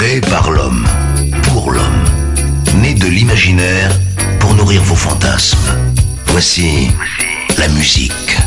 Créé par l'homme, pour l'homme, né de l'imaginaire pour nourrir vos fantasmes. Voici la musique.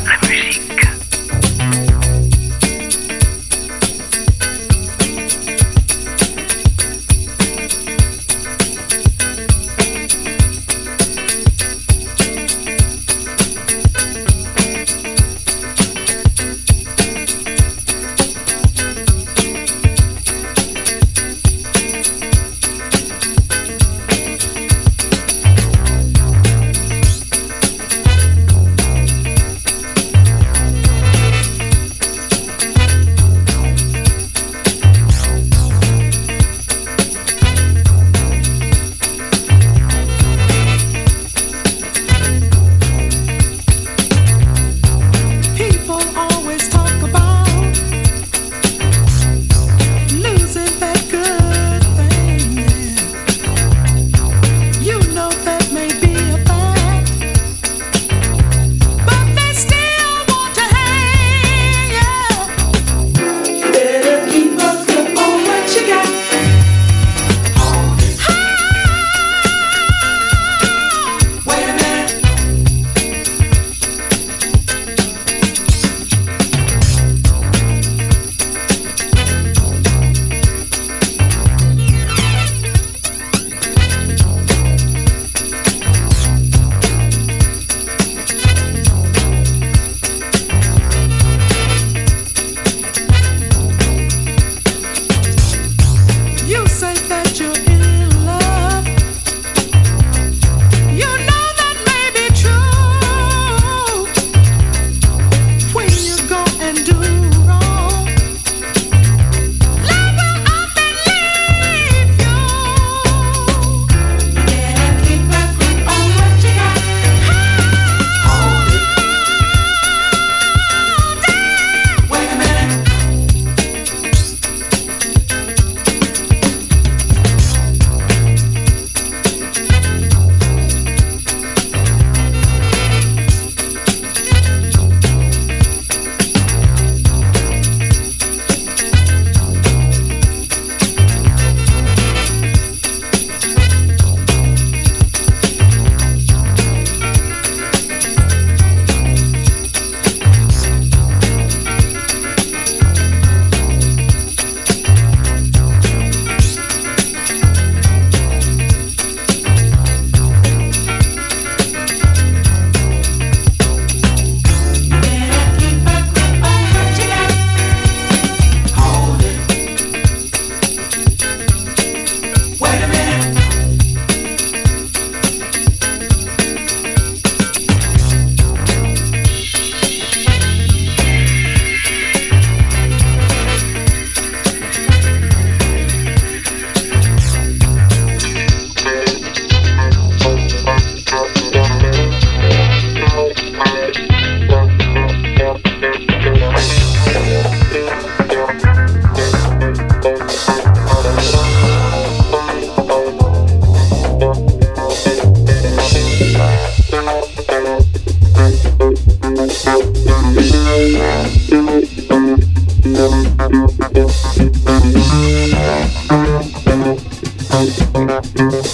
Thank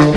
you.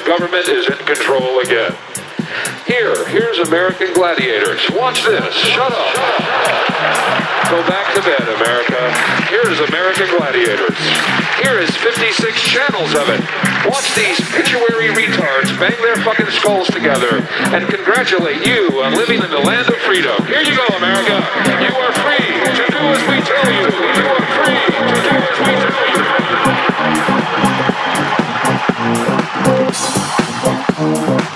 Your government is in control again. Here, here's American Gladiators. Watch this. Shut up. Go back to bed, America. Here's American Gladiators. Here is 56 channels of it. Watch these pituitary retards bang their fucking skulls together and congratulate you on living in the land of freedom. Here you go, America. You are free to do as we tell you. You are free tell you.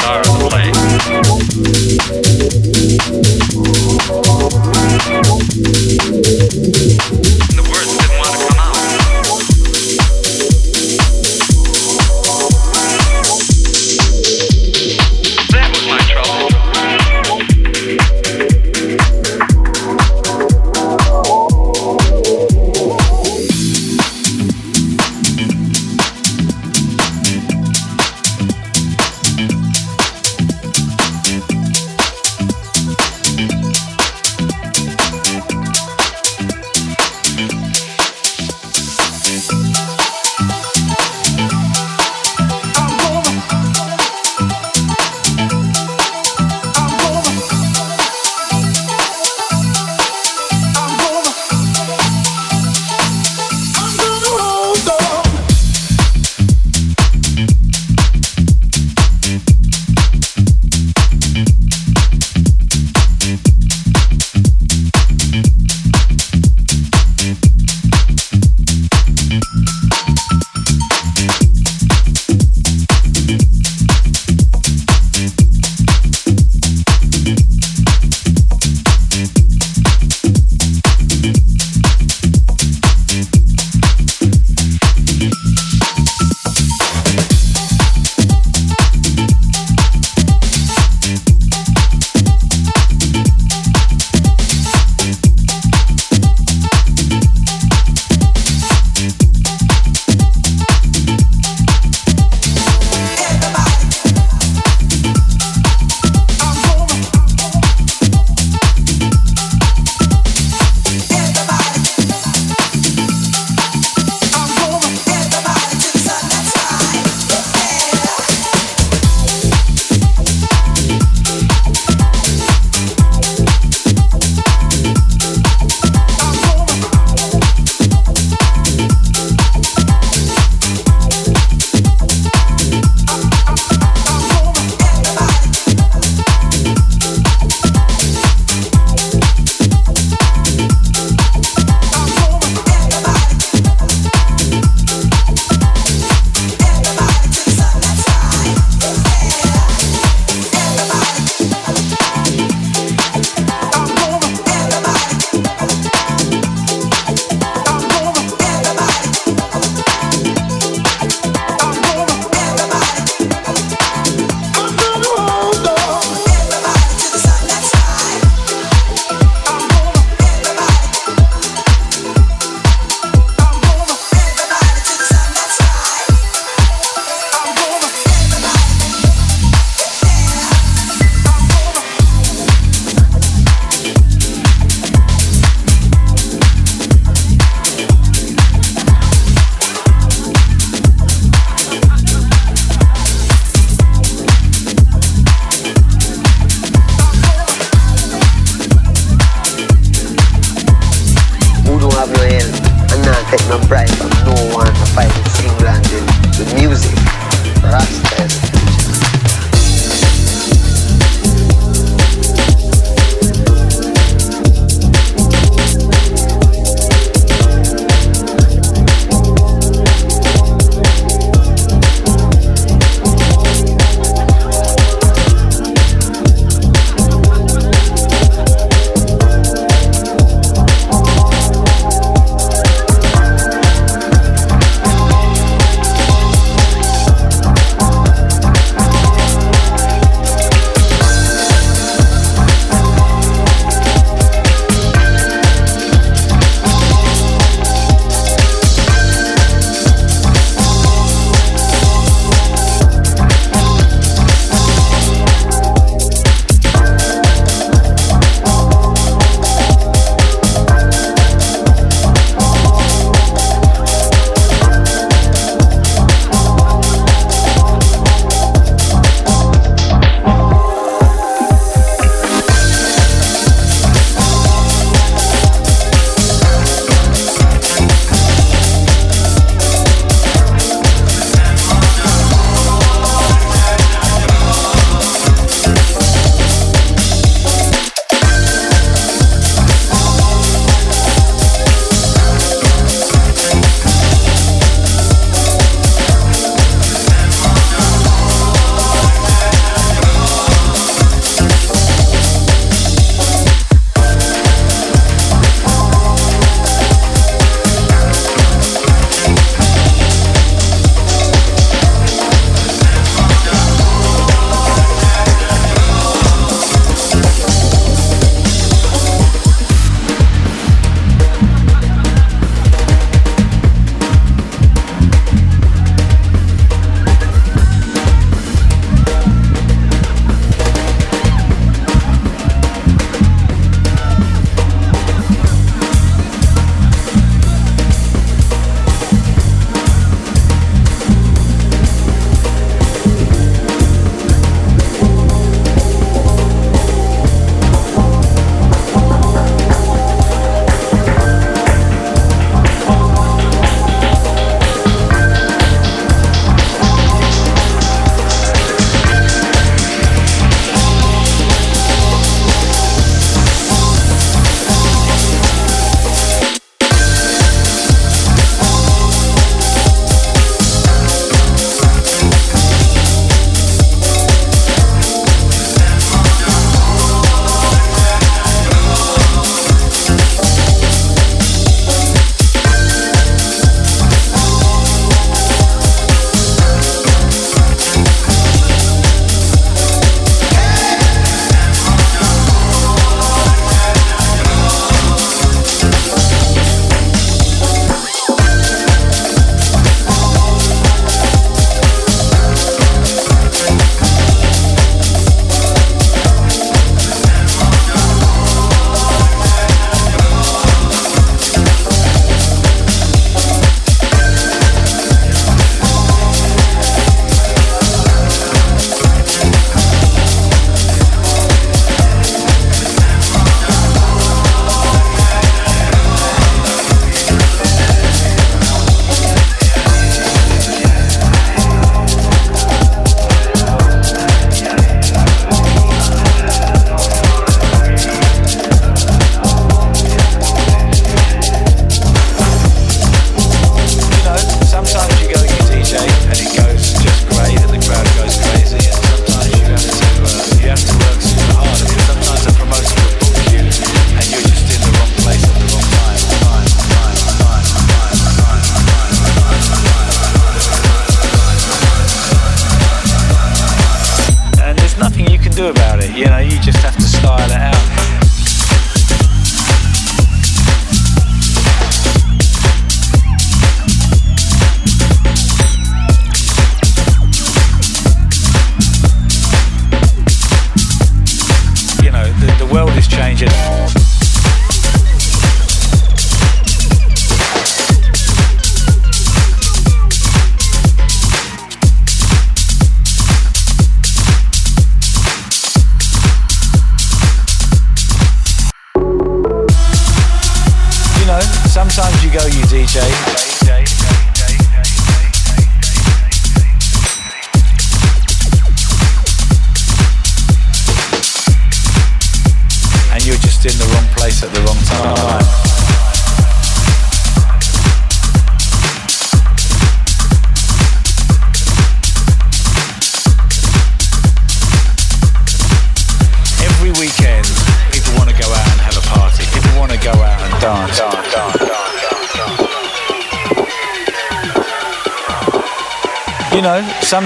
star of.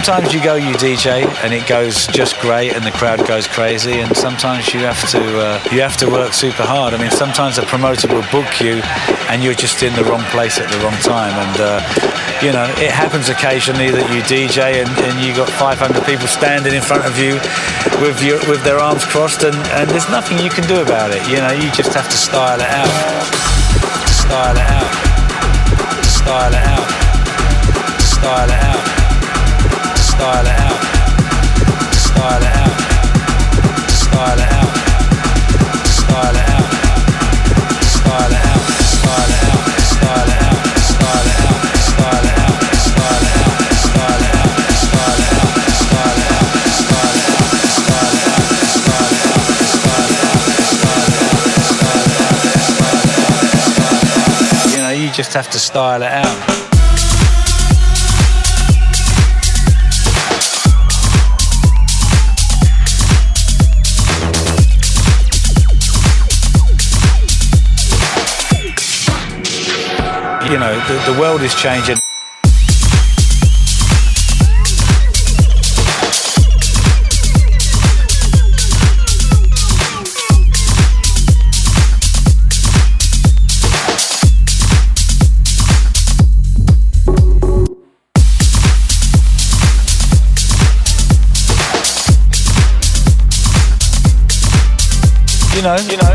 Sometimes you go, you DJ, and it goes just great, and the crowd goes crazy, and sometimes you have to uh, you have to work super hard. I mean, sometimes a promoter will book you, and you're just in the wrong place at the wrong time, and uh, you know, it happens occasionally that you DJ and, and you got 500 people standing in front of you with your with their arms crossed, and, and there's nothing you can do about it. You know, you just have to style it out, style it out, style it out, style it out You know, you just have to style it out. You know, the, the world is changing. you know, you know.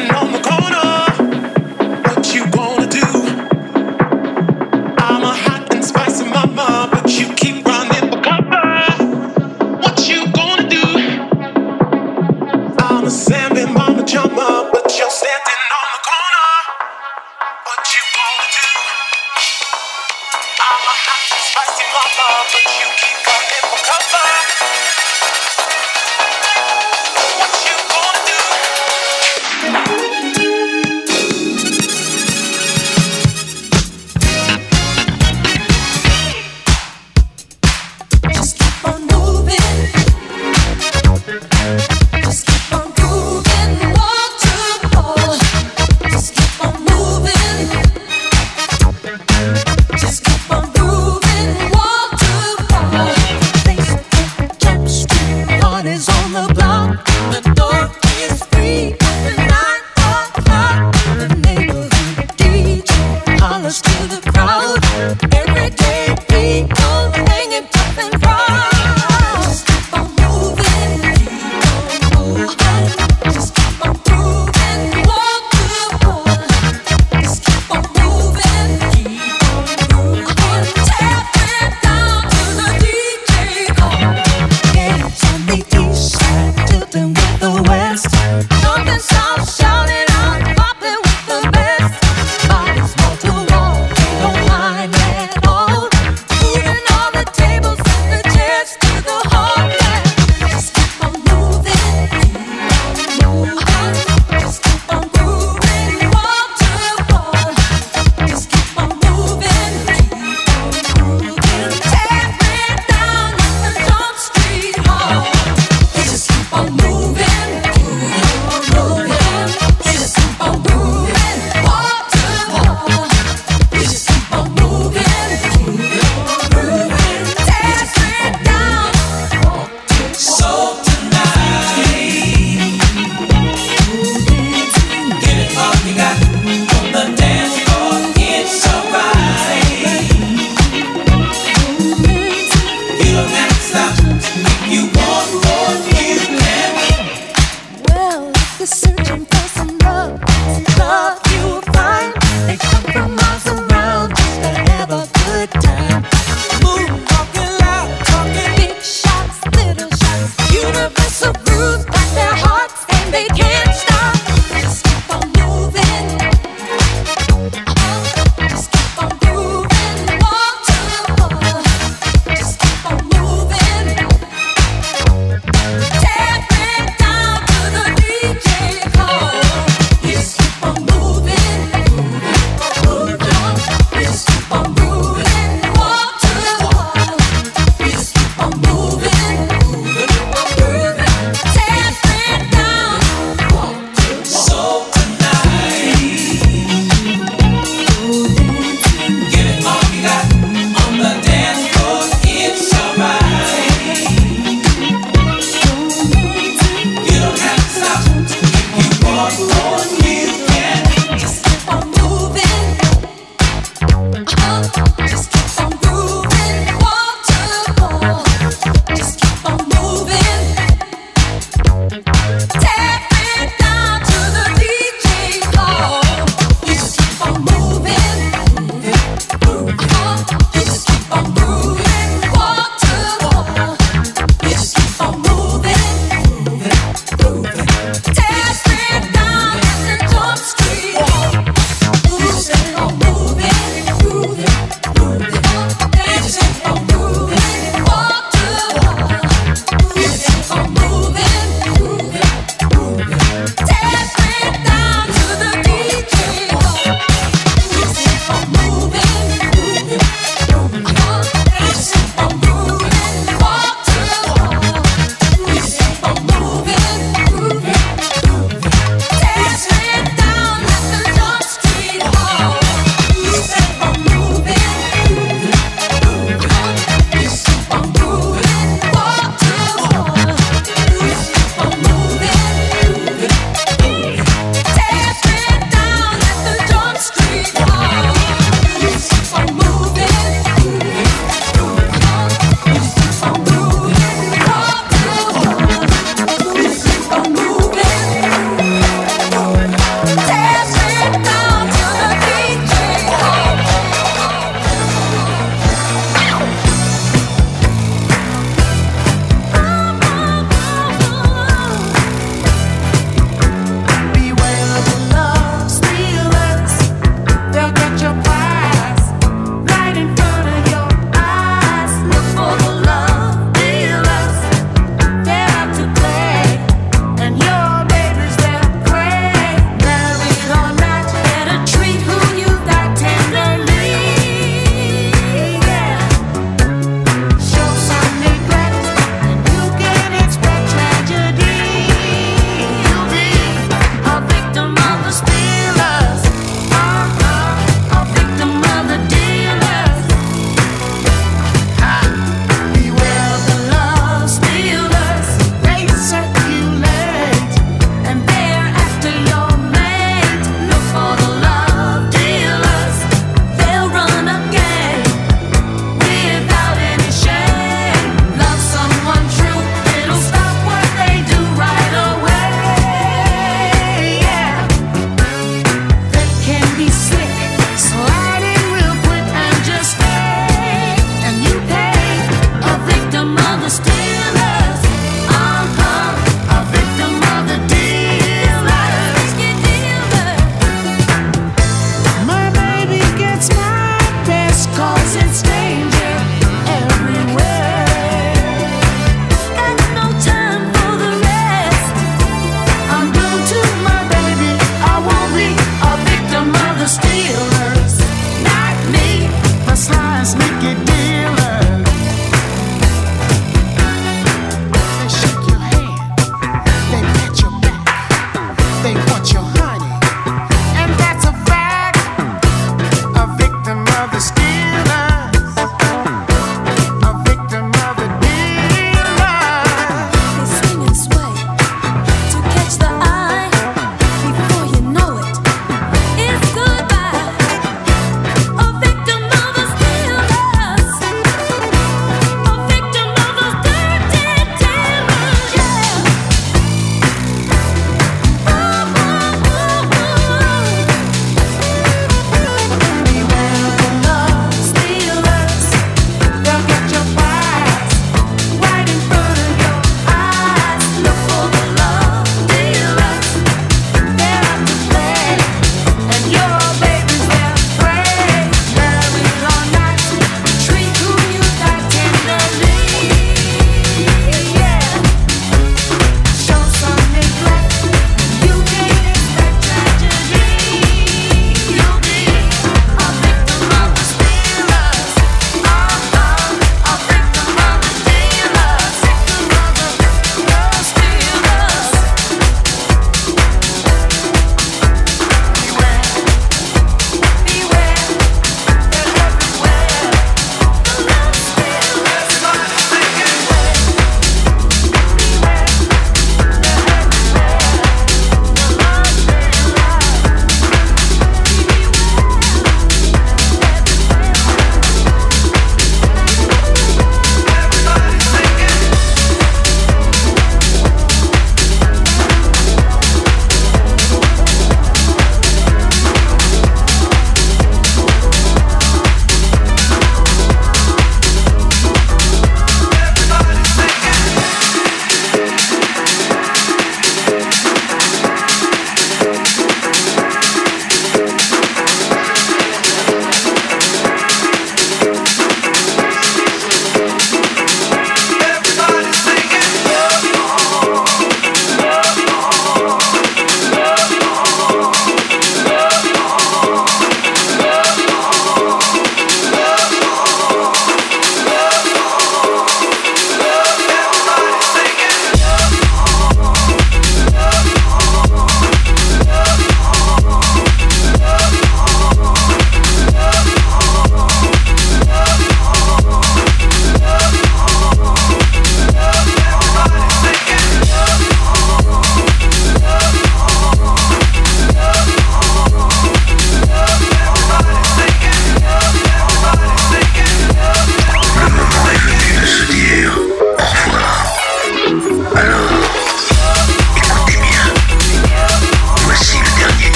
sitting on the car.